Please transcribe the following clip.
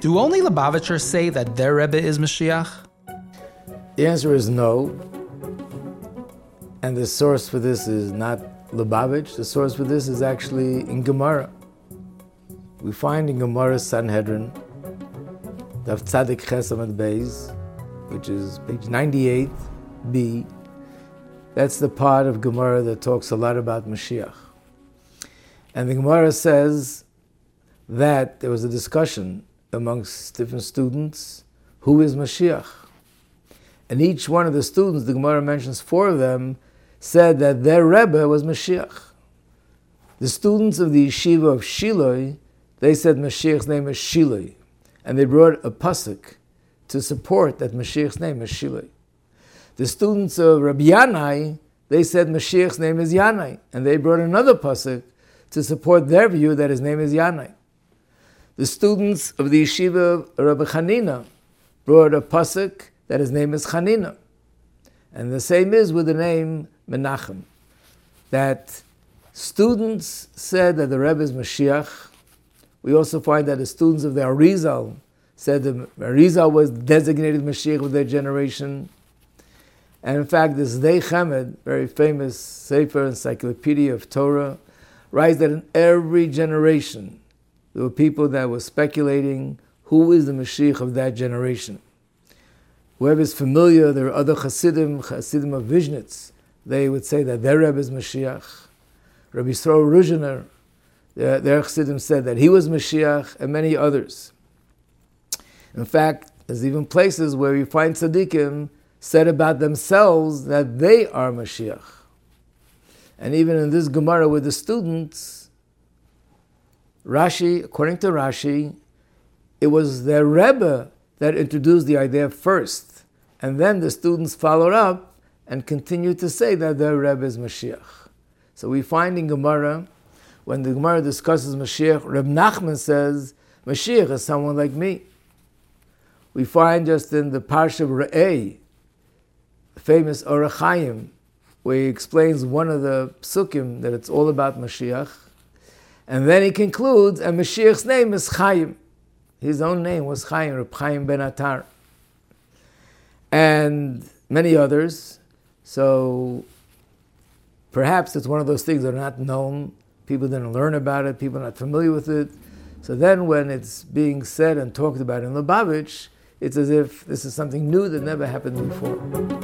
Do only Lubavitchers say that their Rebbe is Mashiach? The answer is no. And the source for this is not Lubavitch. The source for this is actually in Gemara. We find in Gemara Sanhedrin, Daf Tzadik Ches Amud Beis, which is page 98b. That's the part of Gemara that talks a lot about Mashiach. And the Gemara says that there was a discussion amongst different students who is Mashiach. And each one of the students, the Gemara mentions four of them, said that their Rebbe was Mashiach. The students of the yeshiva of Shiloi, they said Mashiach's name is Shiloi. And they brought a pasuk to support that Mashiach's name is Shiloi. The students of Rabbi Yanai, they said Mashiach's name is Yanai. And they brought another pasuk to support their view that his name is Yanai. The students of the yeshiva of Rabbi Chanina brought a pasuk that his name is Chanina. And the same is with the name Menachem. That students said that the Rebbe is Mashiach. We also find that the students of the Arizal said that Arizal was designated Mashiach of their generation. And in fact, Sdei Chemed, very famous Sefer Encyclopedia of Torah, writes that in every generation there were people that were speculating who is the Mashiach of that generation. Whoever is familiar, there are other Hasidim, Hasidim of Vizhnitz, they would say that their Rebbe is Mashiach. Rabbi Yisrael Ruzhiner, their, their Chassidim said that he was Mashiach, and many others. In fact, there's even places where you find tzaddikim said about themselves that they are Mashiach. And even in this Gemara with the students, Rashi, according to Rashi, it was their Rebbe that introduced the idea first. And then the students followed up and continued to say that their Rebbe is Mashiach. So we find in Gemara, when the Gemara discusses Mashiach, Reb Nachman says, Mashiach is someone like me. We find just in the Parsha of Re'eh, famous Ohr HaChaim where he explains one of the psukim that it's all about Mashiach. And then he concludes, and Mashiach's name is Chaim. His own name was Chaim, Reb Chaim ben Atar. And many others. So perhaps it's one of those things that are not known. People didn't learn about it, people are not familiar with it. So then when it's being said and talked about in Lubavitch, it's as if this is something new that never happened before.